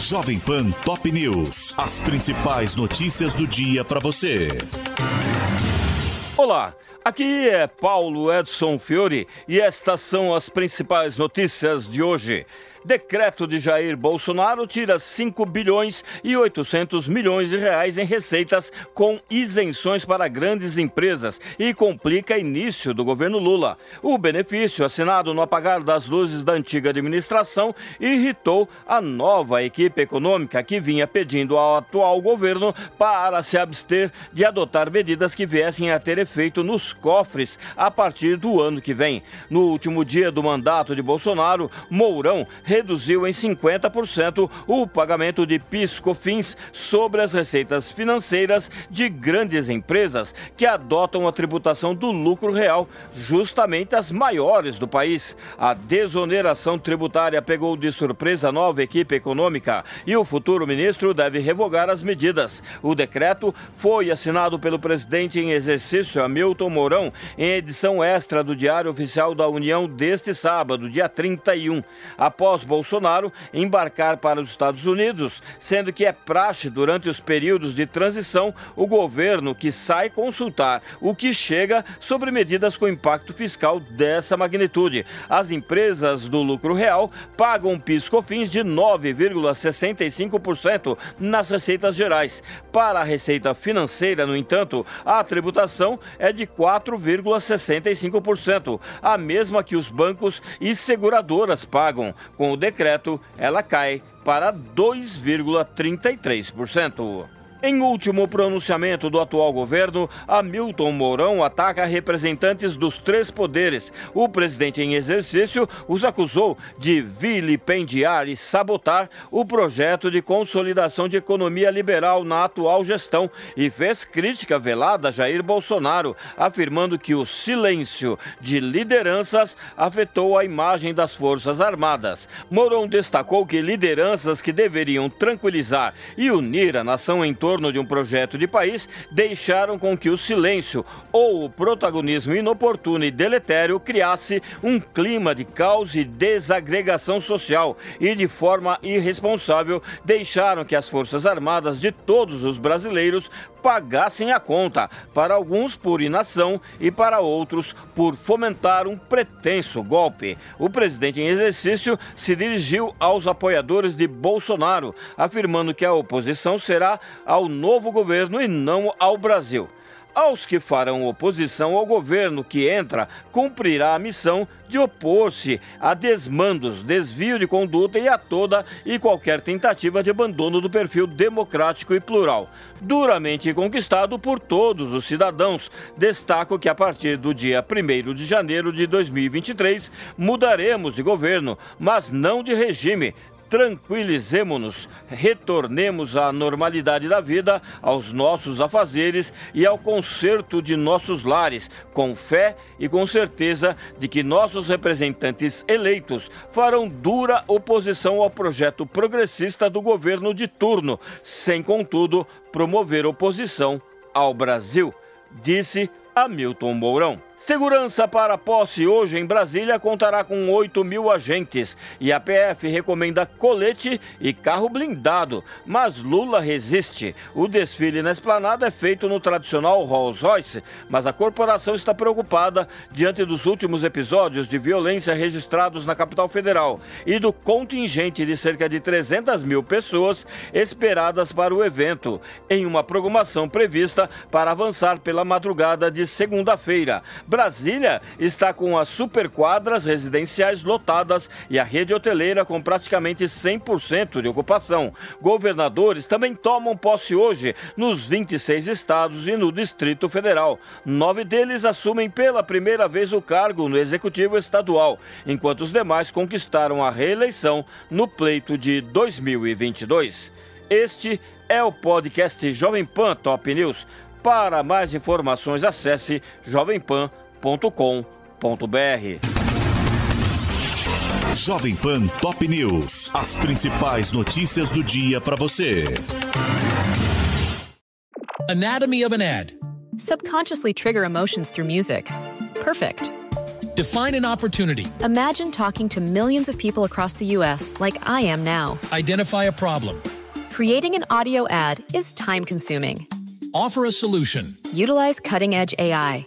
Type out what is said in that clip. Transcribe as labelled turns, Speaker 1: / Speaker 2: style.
Speaker 1: Jovem Pan Top News. As principais notícias do dia para você.
Speaker 2: Olá, aqui é Paulo Edson Fiore e estas são as principais notícias de hoje. Decreto de Jair Bolsonaro tira 5 bilhões e 800 milhões de reais em receitas com isenções para grandes empresas e complica início do governo Lula. O benefício, assinado no apagar das luzes da antiga administração, irritou a nova equipe econômica que vinha pedindo ao atual governo para se abster de adotar medidas que viessem a ter efeito nos cofres a partir do ano que vem. No último dia do mandato de Bolsonaro, Mourão reduziu em 50% o pagamento de PIS/COFINS sobre as receitas financeiras de grandes empresas que adotam a tributação do lucro real, justamente as maiores do país. A desoneração tributária pegou de surpresa a nova equipe econômica e o futuro ministro deve revogar as medidas. O decreto foi assinado pelo presidente em exercício Hamilton Mourão em edição extra do Diário Oficial da União deste sábado, dia 31. Após Bolsonaro embarcar para os Estados Unidos, sendo que é praxe durante os períodos de transição o governo que sai consultar o que chega sobre medidas com impacto fiscal dessa magnitude. As empresas do lucro real pagam PIS/COFINS de 9,65% nas receitas gerais. Para a receita financeira, no entanto, a tributação é de 4,65%, a mesma que os bancos e seguradoras pagam. Com o decreto, ela cai para 2,33%. Em último pronunciamento do atual governo, Hamilton Mourão ataca representantes dos três poderes. O presidente em exercício os acusou de vilipendiar e sabotar o projeto de consolidação de economia liberal na atual gestão e fez crítica velada a Jair Bolsonaro, afirmando que o silêncio de lideranças afetou a imagem das Forças Armadas. Mourão destacou que lideranças que deveriam tranquilizar e unir a nação em torno torno de um projeto de país deixaram com que o silêncio ou o protagonismo inoportuno e deletério criasse um clima de caos e desagregação social. E, de forma irresponsável, deixaram que as Forças Armadas de todos os brasileiros pagassem a conta, para alguns por inação e para outros por fomentar um pretenso golpe. O presidente em exercício se dirigiu aos apoiadores de Bolsonaro, afirmando que a oposição será ao novo governo e não ao Brasil. Aos que farão oposição ao governo que entra, cumprirá a missão de opor-se a desmandos, desvio de conduta e a toda e qualquer tentativa de abandono do perfil democrático e plural, duramente conquistado por todos os cidadãos. Destaco que a partir do dia 1 de janeiro de 2023 mudaremos de governo, mas não de regime tranquilizemo-nos, retornemos à normalidade da vida, aos nossos afazeres e ao conserto de nossos lares, com fé e com certeza de que nossos representantes eleitos farão dura oposição ao projeto progressista do governo de turno, sem, contudo, promover oposição ao Brasil, disse Hamilton Mourão. Segurança para posse hoje em Brasília contará com 8 mil agentes e a PF recomenda colete e carro blindado, mas Lula resiste. O desfile na esplanada é feito no tradicional Rolls Royce, mas a corporação está preocupada diante dos últimos episódios de violência registrados na capital federal e do contingente de cerca de 300 mil pessoas esperadas para o evento, em uma programação prevista para avançar pela madrugada de segunda-feira. Brasília está com as superquadras residenciais lotadas e a rede hoteleira com praticamente 100% de ocupação. Governadores também tomam posse hoje nos 26 estados e no Distrito Federal. Nove deles assumem pela primeira vez o cargo no Executivo Estadual, enquanto os demais conquistaram a reeleição no pleito de 2022. Este é o podcast Jovem Pan Top News. Para mais informações, acesse jovempan.com.br.
Speaker 1: Jovem Pan Top News. As principais notícias do dia para você.
Speaker 3: Anatomy of an ad.
Speaker 4: Subconsciously trigger emotions through music. Perfect.
Speaker 3: Define an opportunity.
Speaker 4: Imagine talking to millions of people across the U.S. like I am now.
Speaker 3: Identify a problem.
Speaker 4: Creating an audio ad is time consuming.
Speaker 3: Offer a solution.
Speaker 4: Utilize cutting edge AI.